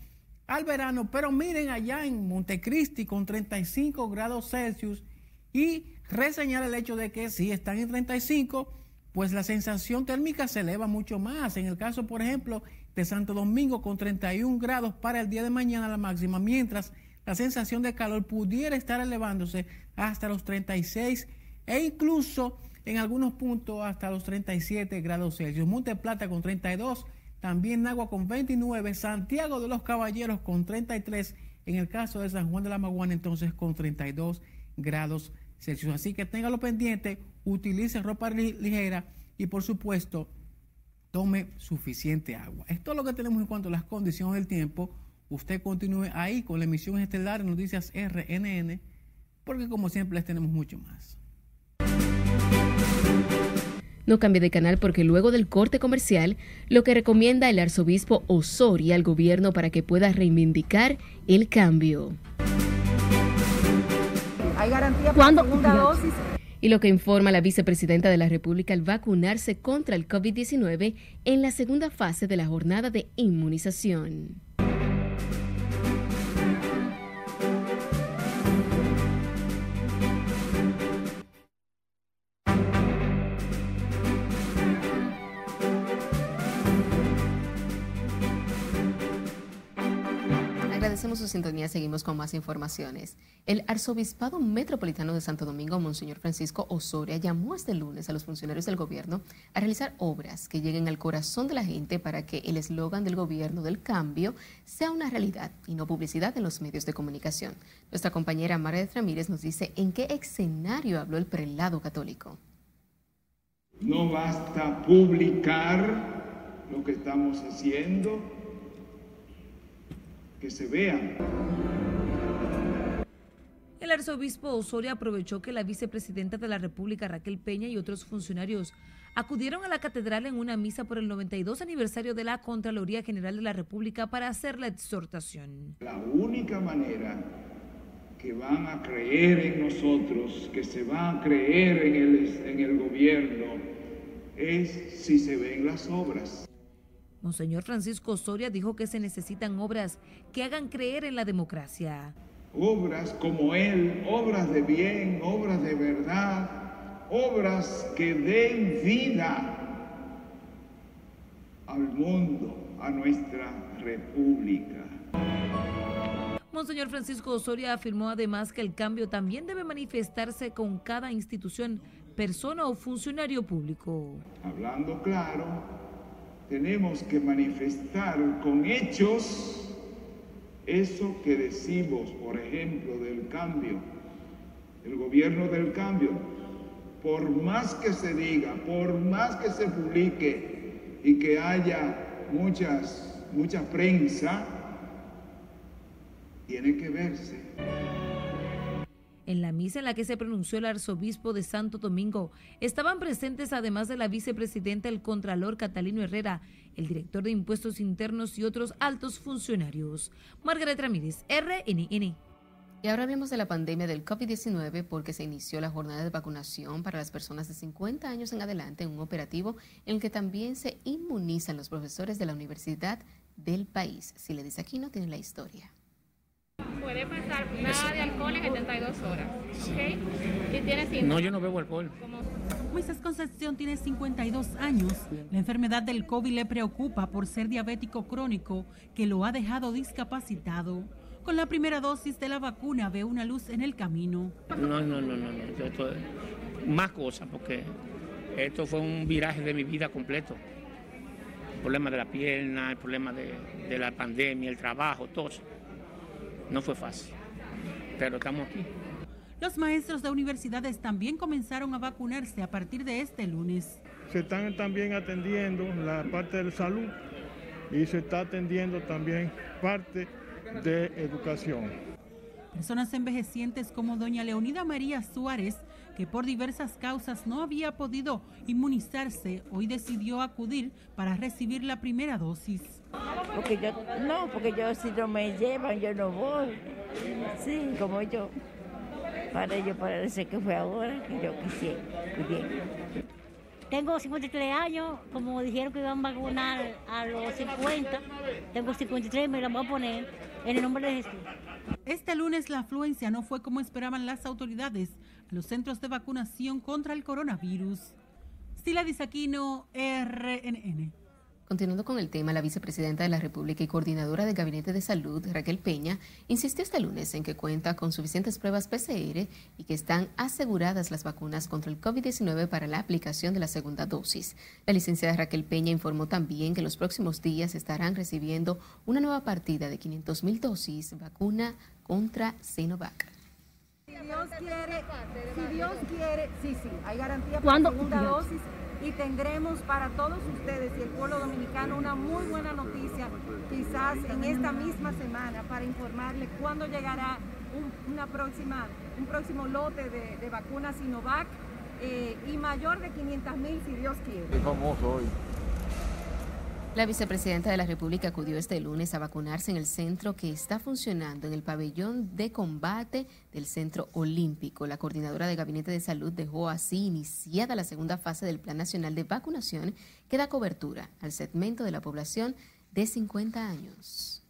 al verano, pero miren allá en Montecristi con 35 grados Celsius y reseñar el hecho de que si están en 35, pues la sensación térmica se eleva mucho más. En el caso, por ejemplo, de Santo Domingo con 31 grados para el día de mañana la máxima, mientras la sensación de calor pudiera estar elevándose hasta los 36 e incluso en algunos puntos hasta los 37 grados Celsius. Monte Plata con 32, también Agua con 29, Santiago de los Caballeros con 33, en el caso de San Juan de la Maguana entonces con 32 grados Celsius. Así que téngalo pendiente, utilice ropa ligera y por supuesto tome suficiente agua. Esto es lo que tenemos en cuanto a las condiciones del tiempo usted continúe ahí con la emisión estelar de Noticias RNN, porque como siempre les tenemos mucho más. No cambie de canal porque luego del corte comercial, lo que recomienda el arzobispo Osoria al gobierno para que pueda reivindicar el cambio. ¿Hay garantía para la segunda dosis? Y lo que informa la vicepresidenta de la República al vacunarse contra el COVID-19 en la segunda fase de la jornada de inmunización. Agradecemos su sintonía. Seguimos con más informaciones. El Arzobispado Metropolitano de Santo Domingo, Monseñor Francisco Osoria, llamó este lunes a los funcionarios del gobierno a realizar obras que lleguen al corazón de la gente para que el eslogan del gobierno del cambio sea una realidad y no publicidad en los medios de comunicación. Nuestra compañera María Ramírez nos dice en qué escenario habló el prelado católico. No basta publicar lo que estamos haciendo que se vean. El arzobispo Osoria aprovechó que la vicepresidenta de la República, Raquel Peña, y otros funcionarios acudieron a la catedral en una misa por el 92 aniversario de la Contraloría General de la República para hacer la exhortación. La única manera que van a creer en nosotros, que se van a creer en el, en el gobierno, es si se ven las obras. Monseñor Francisco Soria dijo que se necesitan obras que hagan creer en la democracia. Obras como él, obras de bien, obras de verdad, obras que den vida al mundo, a nuestra república. Monseñor Francisco Osoria afirmó además que el cambio también debe manifestarse con cada institución, persona o funcionario público. Hablando claro, tenemos que manifestar con hechos eso que decimos, por ejemplo, del cambio. el gobierno del cambio, por más que se diga, por más que se publique y que haya muchas, mucha prensa, tiene que verse. En la misa en la que se pronunció el arzobispo de Santo Domingo estaban presentes, además de la vicepresidenta, el contralor Catalino Herrera, el director de Impuestos Internos y otros altos funcionarios. Margaret Ramírez, RNN. Y ahora hablemos de la pandemia del COVID-19 porque se inició la jornada de vacunación para las personas de 50 años en adelante en un operativo en el que también se inmunizan los profesores de la universidad del país. Si le dice aquí, no tiene la historia puede pasar nada de alcohol en 72 horas. ¿ok? No, yo no bebo alcohol. Moisés Concepción tiene 52 años. La enfermedad del COVID le preocupa por ser diabético crónico que lo ha dejado discapacitado. Con la primera dosis de la vacuna ve una luz en el camino. No, no, no, no, Esto, más cosas porque esto fue un viraje de mi vida completo. El problema de la pierna, el problema de, de la pandemia, el trabajo, todo. No fue fácil, pero estamos aquí. Los maestros de universidades también comenzaron a vacunarse a partir de este lunes. Se están también atendiendo la parte de salud y se está atendiendo también parte de educación. Personas envejecientes como doña Leonida María Suárez, que por diversas causas no había podido inmunizarse, hoy decidió acudir para recibir la primera dosis. Porque yo, no, porque yo si no me llevan, yo no voy. Sí, como yo, para ello parece que fue ahora que yo quisiera. Tengo 53 años, como dijeron que iban a vacunar a los 50, tengo 53, me la voy a poner en el nombre de Jesús. Este lunes la afluencia no fue como esperaban las autoridades a los centros de vacunación contra el coronavirus. Sila Disaquino, RNN. Continuando con el tema, la vicepresidenta de la República y coordinadora del Gabinete de Salud, Raquel Peña, insistió este lunes en que cuenta con suficientes pruebas PCR y que están aseguradas las vacunas contra el COVID-19 para la aplicación de la segunda dosis. La licenciada Raquel Peña informó también que en los próximos días estarán recibiendo una nueva partida de 500 mil dosis vacuna contra Sinovac. Si Dios quiere, si Dios quiere, sí, sí, hay garantía para la segunda dosis y tendremos para todos ustedes y el pueblo dominicano una muy buena noticia, quizás en esta misma semana, para informarle cuándo llegará un, una próxima, un próximo lote de, vacunas Sinovac eh, y mayor de 500 mil si Dios quiere. Es famoso hoy. La vicepresidenta de la República acudió este lunes a vacunarse en el centro que está funcionando en el pabellón de combate del Centro Olímpico. La coordinadora de Gabinete de Salud dejó así iniciada la segunda fase del Plan Nacional de Vacunación que da cobertura al segmento de la población de 50 años.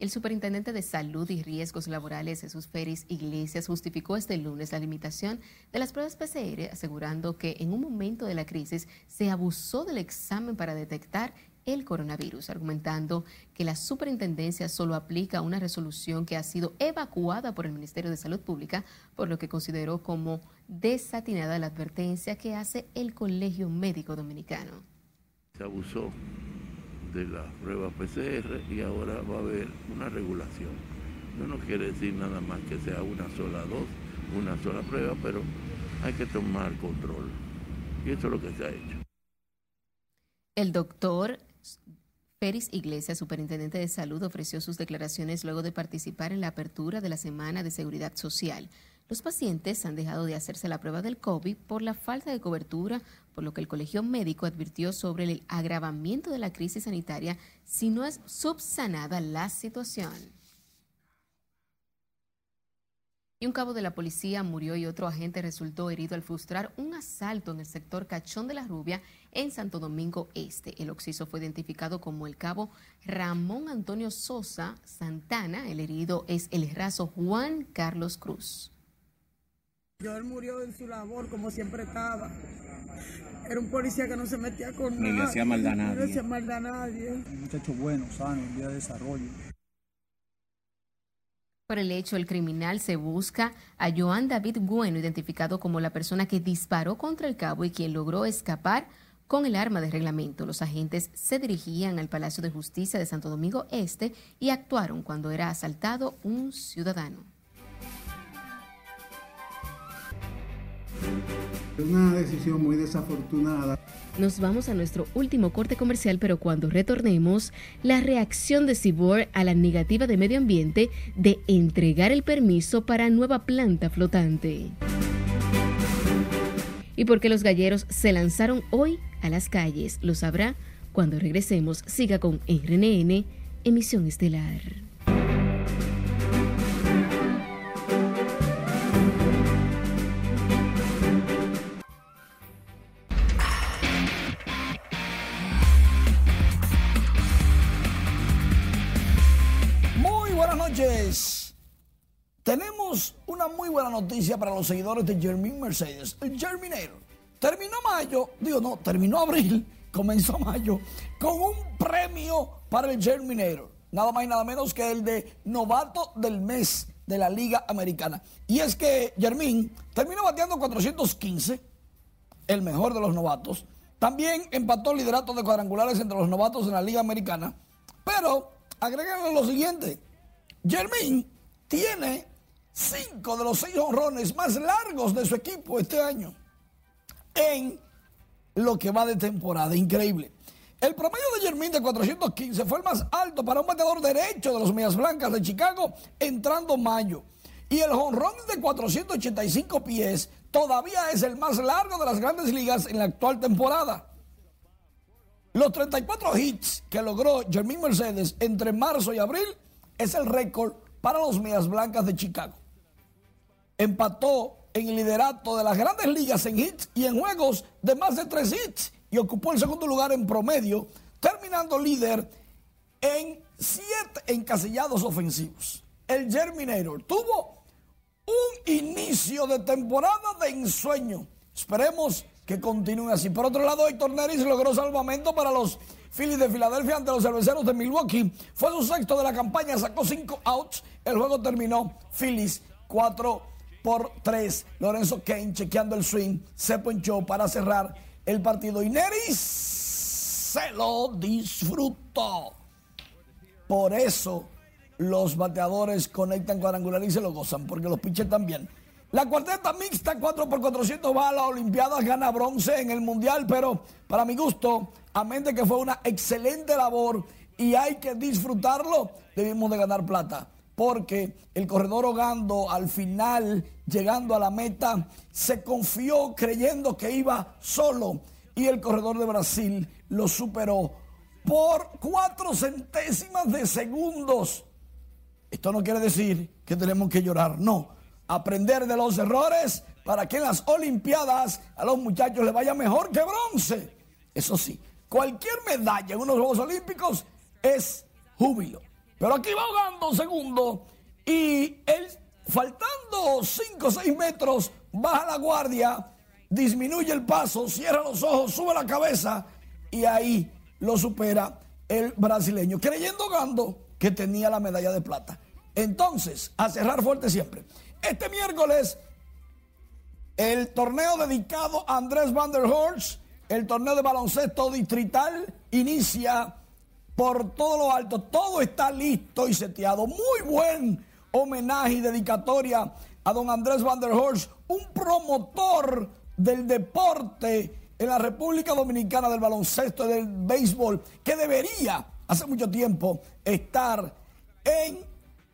El superintendente de Salud y Riesgos Laborales, Jesús Férez Iglesias, justificó este lunes la limitación de las pruebas PCR, asegurando que en un momento de la crisis se abusó del examen para detectar el coronavirus, argumentando que la superintendencia solo aplica una resolución que ha sido evacuada por el Ministerio de Salud Pública, por lo que consideró como desatinada la advertencia que hace el Colegio Médico Dominicano. Se abusó de las pruebas PCR y ahora va a haber una regulación. No nos quiere decir nada más que sea una sola dos, una sola prueba, pero hay que tomar control. Y eso es lo que se ha hecho. El doctor Félix Iglesias, superintendente de salud, ofreció sus declaraciones luego de participar en la apertura de la Semana de Seguridad Social. Los pacientes han dejado de hacerse la prueba del COVID por la falta de cobertura, por lo que el Colegio Médico advirtió sobre el agravamiento de la crisis sanitaria si no es subsanada la situación. Y un cabo de la policía murió y otro agente resultó herido al frustrar un asalto en el sector Cachón de la Rubia en Santo Domingo Este. El occiso fue identificado como el cabo Ramón Antonio Sosa Santana. El herido es el raso Juan Carlos Cruz. Yo él murió en su labor como siempre estaba. Era un policía que no se metía con nada. Ni le hacía maldad a nadie. No le hacía maldad a nadie. Un muchacho bueno, sano, en día de desarrollo. Por el hecho, el criminal se busca a Joan David Bueno, identificado como la persona que disparó contra el cabo y quien logró escapar con el arma de reglamento. Los agentes se dirigían al Palacio de Justicia de Santo Domingo Este y actuaron cuando era asaltado un ciudadano. Una decisión muy desafortunada. Nos vamos a nuestro último corte comercial, pero cuando retornemos, la reacción de Cibor a la negativa de medio ambiente de entregar el permiso para nueva planta flotante. Y porque los galleros se lanzaron hoy a las calles, lo sabrá cuando regresemos. Siga con RNN, emisión estelar. Noches. Tenemos una muy buena noticia para los seguidores de Jermin Mercedes, el Germinator. Terminó mayo, digo no, terminó abril, comenzó mayo, con un premio para el Germinator. Nada más y nada menos que el de novato del mes de la Liga Americana. Y es que Jermin terminó bateando 415, el mejor de los novatos. También empató el liderato de cuadrangulares entre los novatos en la Liga Americana. Pero agréguenle lo siguiente. Jermin tiene cinco de los seis honrones más largos de su equipo este año en lo que va de temporada. Increíble. El promedio de Jermín de 415 fue el más alto para un bateador derecho de los Medias Blancas de Chicago entrando mayo. Y el honrón de 485 pies todavía es el más largo de las grandes ligas en la actual temporada. Los 34 hits que logró Jermín Mercedes entre marzo y abril es el récord para los Medias Blancas de Chicago. Empató en el liderato de las grandes ligas en hits y en juegos de más de tres hits y ocupó el segundo lugar en promedio, terminando líder en siete encasillados ofensivos. El Germinator tuvo un inicio de temporada de ensueño. Esperemos que continúe así. Por otro lado, Héctor Neris logró salvamento para los Phillies de Filadelfia ante los cerveceros de Milwaukee. Fue su sexto de la campaña, sacó cinco outs. El juego terminó Phillies 4 por 3. Lorenzo Kane chequeando el swing, se ponchó para cerrar el partido. Y Neris se lo disfrutó. Por eso los bateadores conectan cuadrangular y se lo gozan, porque los pitchers también. La cuarteta mixta 4 por 400 va a las Olimpiadas, gana bronce en el Mundial, pero para mi gusto, a mente que fue una excelente labor y hay que disfrutarlo, debimos de ganar plata. Porque el corredor Ogando al final, llegando a la meta, se confió creyendo que iba solo y el corredor de Brasil lo superó por cuatro centésimas de segundos. Esto no quiere decir que tenemos que llorar, no aprender de los errores para que en las Olimpiadas a los muchachos les vaya mejor que bronce. Eso sí, cualquier medalla en unos Juegos Olímpicos es júbilo. Pero aquí va un segundo y él, faltando 5 o 6 metros, baja la guardia, disminuye el paso, cierra los ojos, sube la cabeza y ahí lo supera el brasileño, creyendo Gando que tenía la medalla de plata. Entonces, a cerrar fuerte siempre. Este miércoles, el torneo dedicado a Andrés Van der Horst, el torneo de baloncesto distrital, inicia por todo lo alto. Todo está listo y seteado. Muy buen homenaje y dedicatoria a don Andrés Van der Horst, un promotor del deporte en la República Dominicana del baloncesto y del béisbol, que debería hace mucho tiempo estar en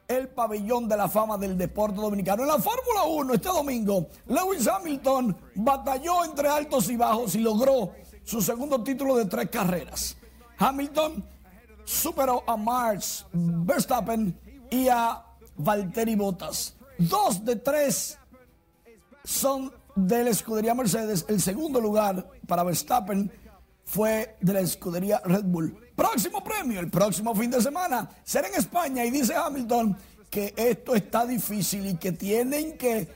el pabellón de la fama del deporte dominicano. En la Fórmula 1 este domingo, Lewis Hamilton batalló entre altos y bajos y logró su segundo título de tres carreras. Hamilton superó a Max Verstappen y a Valtteri Bottas. Dos de tres son de la escudería Mercedes. El segundo lugar para Verstappen fue de la escudería Red Bull. Próximo premio, el próximo fin de semana, será en España y dice Hamilton que esto está difícil y que tienen que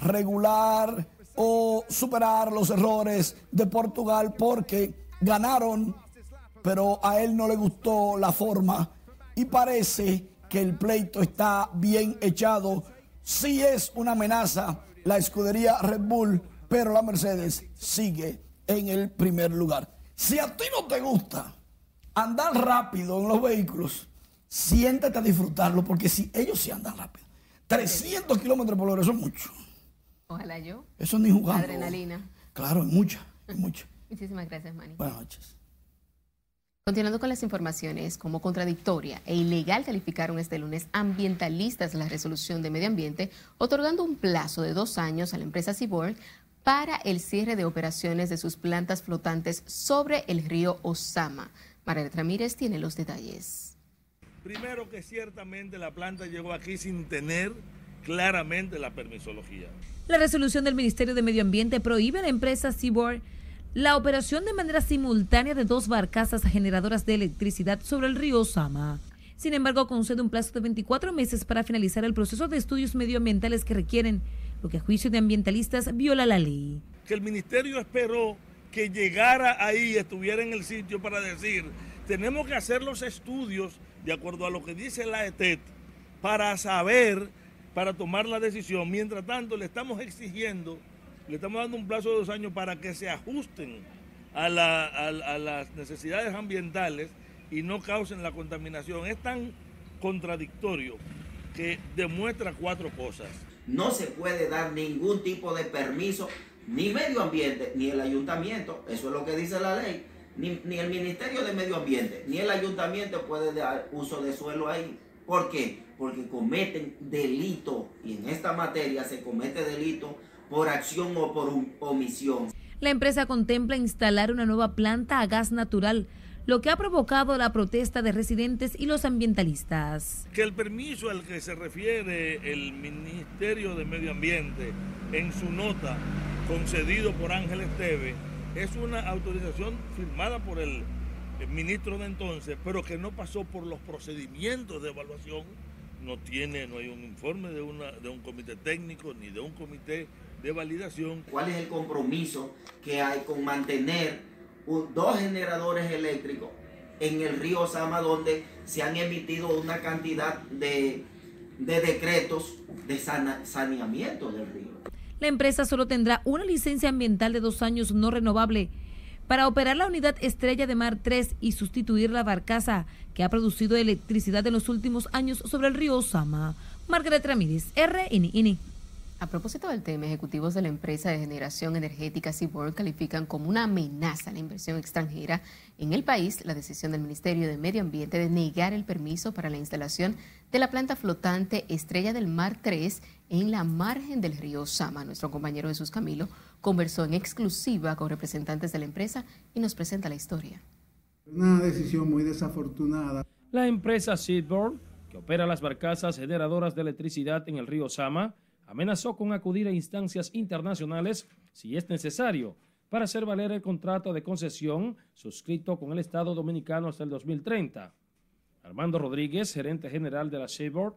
regular o superar los errores de Portugal porque ganaron, pero a él no le gustó la forma y parece que el pleito está bien echado. Sí es una amenaza la escudería Red Bull, pero la Mercedes sigue en el primer lugar. Si a ti no te gusta andar rápido en los vehículos, siéntate a disfrutarlo, porque si ellos sí andan rápido. 300 kilómetros por hora, eso es mucho. Ojalá yo. Eso ni jugando. Adrenalina. Claro, es mucha, es mucha. Muchísimas gracias, Manny. Buenas noches. Continuando con las informaciones, como contradictoria e ilegal calificaron este lunes ambientalistas la resolución de medio ambiente, otorgando un plazo de dos años a la empresa Seaboard para el cierre de operaciones de sus plantas flotantes sobre el río Osama. María Ramírez tiene los detalles. Primero que ciertamente la planta llegó aquí sin tener claramente la permisología. La resolución del Ministerio de Medio Ambiente prohíbe a la empresa Seaboard la operación de manera simultánea de dos barcazas generadoras de electricidad sobre el río Osama. Sin embargo, concede un plazo de 24 meses para finalizar el proceso de estudios medioambientales que requieren, lo que a juicio de ambientalistas viola la ley. Que el ministerio esperó que llegara ahí, estuviera en el sitio para decir, tenemos que hacer los estudios de acuerdo a lo que dice la ETET para saber, para tomar la decisión. Mientras tanto, le estamos exigiendo le estamos dando un plazo de dos años para que se ajusten a, las necesidades ambientales y no causen la contaminación. Es tan contradictorio que demuestra cuatro cosas. No se puede dar ningún tipo de permiso, ni medio ambiente, ni el ayuntamiento, eso es lo que dice la ley, ni, ni el Ministerio de Medio Ambiente, ni el ayuntamiento puede dar uso de suelo ahí. ¿Por qué? Porque cometen delito y en esta materia se comete delito por acción o por omisión. La empresa contempla instalar una nueva planta a gas natural, lo que ha provocado la protesta de residentes y los ambientalistas. Que el permiso al que se refiere el Ministerio de Medio Ambiente en su nota concedido por Ángel Esteve es una autorización firmada por el ministro de entonces, pero que no pasó por los procedimientos de evaluación, no tiene, no hay un informe de, un comité técnico ni de un comité de validación. ¿Cuál es el compromiso que hay con mantener dos generadores eléctricos en el río Sama donde se han emitido una cantidad de, de decretos de saneamiento del río? La empresa solo tendrá una licencia ambiental de dos años no renovable para operar la unidad Estrella de Mar 3 y sustituir la barcaza que ha producido electricidad en los últimos años sobre el río Sama. Margaret Ramírez, RNN. A propósito del tema, ejecutivos de la empresa de generación energética Seaboard califican como una amenaza la inversión extranjera en el país la decisión del Ministerio de Medio Ambiente de negar el permiso para la instalación de la planta flotante Estrella del Mar 3 en la margen del río Sama. Nuestro compañero Jesús Camilo conversó en exclusiva con representantes de la empresa y nos presenta la historia. Una decisión muy desafortunada. La empresa Seaboard, que opera las barcazas generadoras de electricidad en el río Sama, amenazó con acudir a instancias internacionales si es necesario para hacer valer el contrato de concesión suscrito con el Estado Dominicano hasta el 2030. Armando Rodríguez, gerente general de la Seaboard,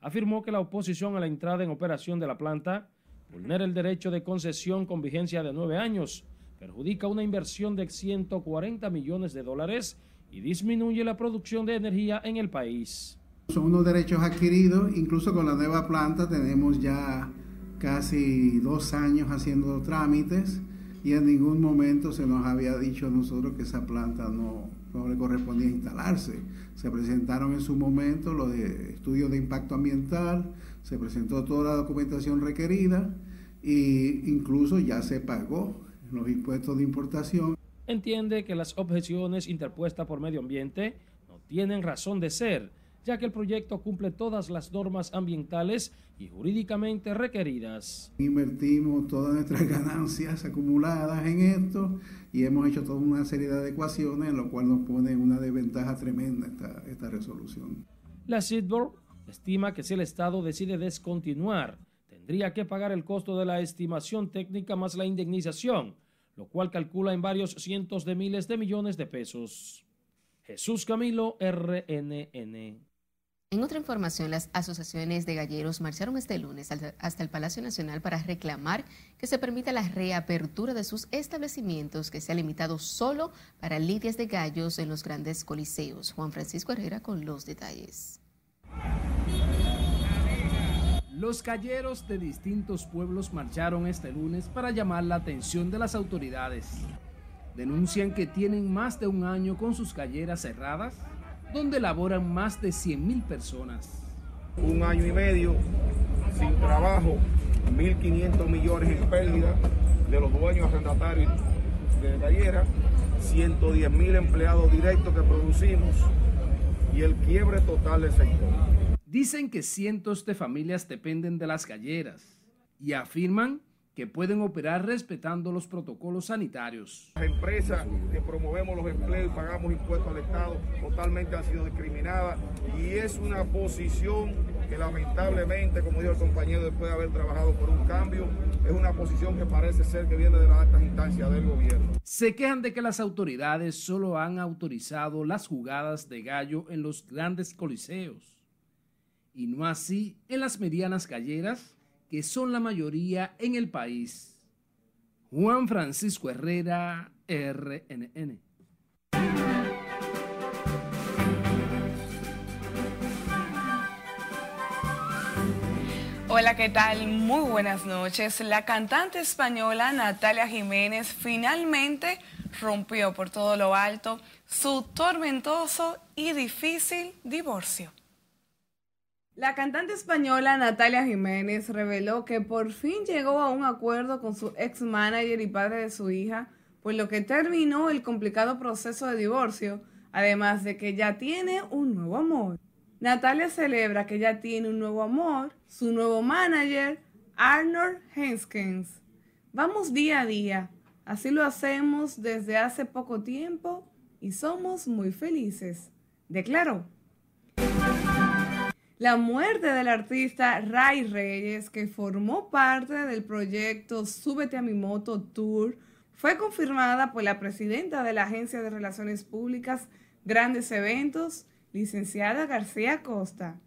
afirmó que la oposición a la entrada en operación de la planta vulnera el derecho de concesión con vigencia de nueve años, perjudica una inversión de 140 millones de dólares y disminuye la producción de energía en el país. Son unos derechos adquiridos, incluso con la nueva planta tenemos ya casi dos años haciendo trámites y en ningún momento se nos había dicho a nosotros que esa planta no, no le correspondía instalarse. Se presentaron en su momento los de estudios de impacto ambiental, se presentó toda la documentación requerida e incluso ya se pagó los impuestos de importación. Entiende que las objeciones interpuestas por medio ambiente no tienen razón de ser ya que el proyecto cumple todas las normas ambientales y jurídicamente requeridas. Invertimos todas nuestras ganancias acumuladas en esto y hemos hecho toda una serie de adecuaciones, en lo cual nos pone una desventaja tremenda esta, esta resolución. La Sidborg estima que si el Estado decide descontinuar, tendría que pagar el costo de la estimación técnica más la indemnización, lo cual calcula en varios cientos de miles de millones de pesos. Jesús Camilo, RNN. En otra información, las asociaciones de galleros marcharon este lunes hasta el Palacio Nacional para reclamar que se permita la reapertura de sus establecimientos que se ha limitado solo para lidias de gallos en los grandes coliseos. Juan Francisco Herrera con los detalles. Los galleros de distintos pueblos marcharon este lunes para llamar la atención de las autoridades. Denuncian que tienen más de un año con sus galleras cerradas donde laboran más de 100.000 personas. Un año y medio sin trabajo 1.500 millones en pérdida de los dueños arrendatarios de gallera, 110 mil empleados directos que producimos y el quiebre total del sector. Dicen que cientos de familias dependen de las galleras y afirman que pueden operar respetando los protocolos sanitarios. Las empresas que promovemos los empleos y pagamos impuestos al Estado totalmente han sido discriminadas y es una posición que lamentablemente, como dijo el compañero, después de haber trabajado por un cambio, es una posición que parece ser que viene de las altas instancias del gobierno. Se quejan de que las autoridades solo han autorizado las jugadas de gallo en los grandes coliseos y no así en las medianas galleras que son la mayoría en el país. Juan Francisco Herrera, RNN. Hola, ¿qué tal? Muy buenas noches. La cantante española Natalia Jiménez finalmente rompió por todo lo alto su tormentoso y difícil divorcio. La cantante española Natalia Jiménez reveló que por fin llegó a un acuerdo con su ex manager y padre de su hija, por lo que terminó el complicado proceso de divorcio, además de que ya tiene un nuevo amor. Natalia celebra que ya tiene un nuevo amor, su nuevo manager, Arnold Henskens. Vamos día a día, así lo hacemos desde hace poco tiempo y somos muy felices, declaró. La muerte del artista Ray Reyes, que formó parte del proyecto Súbete a mi moto Tour, fue confirmada por la presidenta de la Agencia de Relaciones Públicas Grandes Eventos, licenciada García Costa.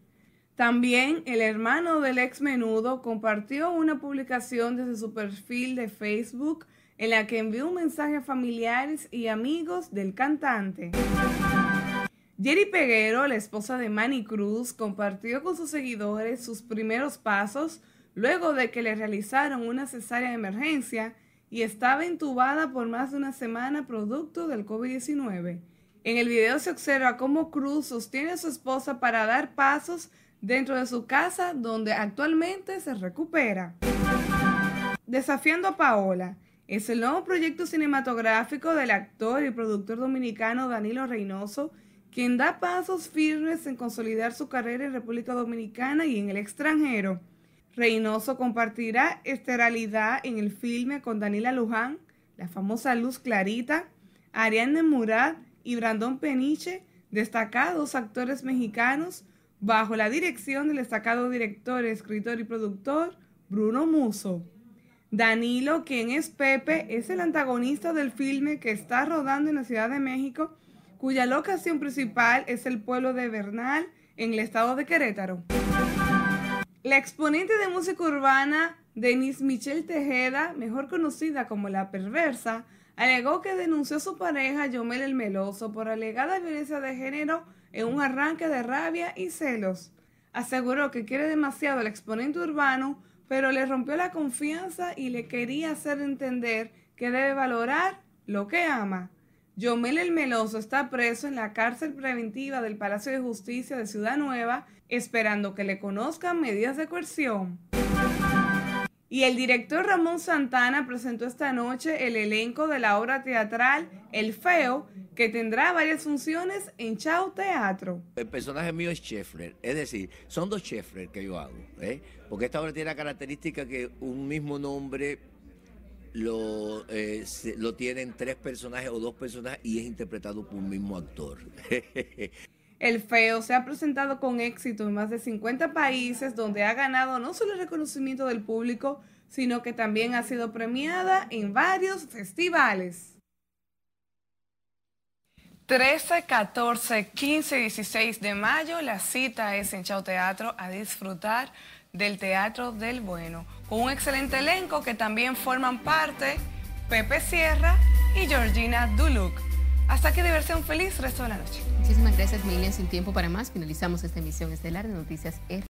También el hermano del ex menudo compartió una publicación desde su perfil de Facebook en la que envió un mensaje a familiares y amigos del cantante. Jerry Peguero, la esposa de Manny Cruz, compartió con sus seguidores sus primeros pasos luego de que le realizaron una cesárea de emergencia y estaba intubada por más de una semana producto del COVID-19. En el video se observa cómo Cruz sostiene a su esposa para dar pasos dentro de su casa donde actualmente se recupera. Desafiando a Paola es el nuevo proyecto cinematográfico del actor y productor dominicano Danilo Reynoso quien da pasos firmes en consolidar su carrera en República Dominicana y en el extranjero. Reynoso compartirá realidad en el filme con Danila Luján, la famosa Luz Clarita, Ariane Murat y Brandon Peniche, destacados actores mexicanos, bajo la dirección del destacado director, escritor y productor Bruno Muso. Danilo, quien es Pepe, es el antagonista del filme que está rodando en la Ciudad de México cuya locación principal es el pueblo de Bernal, en el estado de Querétaro. La exponente de música urbana Denise Michelle Tejeda, mejor conocida como La Perversa, alegó que denunció a su pareja Yomel el Meloso por alegada violencia de género en un arranque de rabia y celos. Aseguró que quiere demasiado al exponente urbano, pero le rompió la confianza y le quería hacer entender que debe valorar lo que ama. Yomel el Meloso está preso en la cárcel preventiva del Palacio de Justicia de Ciudad Nueva, esperando que le conozcan medidas de coerción. Y el director Ramón Santana presentó esta noche el elenco de la obra teatral El Feo, que tendrá varias funciones en Chao Teatro. El personaje mío es Scheffler, es decir, son dos Scheffler que yo hago, ¿eh? porque esta obra tiene la característica que un mismo nombre lo, eh, lo tienen tres personajes o dos personajes y es interpretado por un mismo actor. El Feo se ha presentado con éxito en más de 50 países donde ha ganado no solo el reconocimiento del público, sino que también ha sido premiada en varios festivales. 13, 14, 15 y 16 de mayo la cita es en Chao Teatro a disfrutar del Teatro del Bueno con un excelente elenco que también forman parte Pepe Sierra y Georgina Duluc. Hasta que diversión feliz resto de la noche. Muchísimas gracias, Miriam. Sin tiempo para más, finalizamos esta emisión estelar de Noticias R.